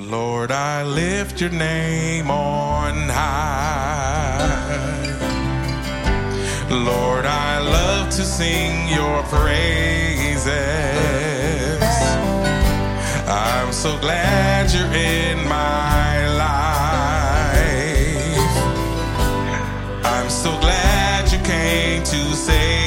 Lord, I lift your name on high. Lord, I love to sing your praises. I'm so glad you're in my life. I'm so glad you came to save.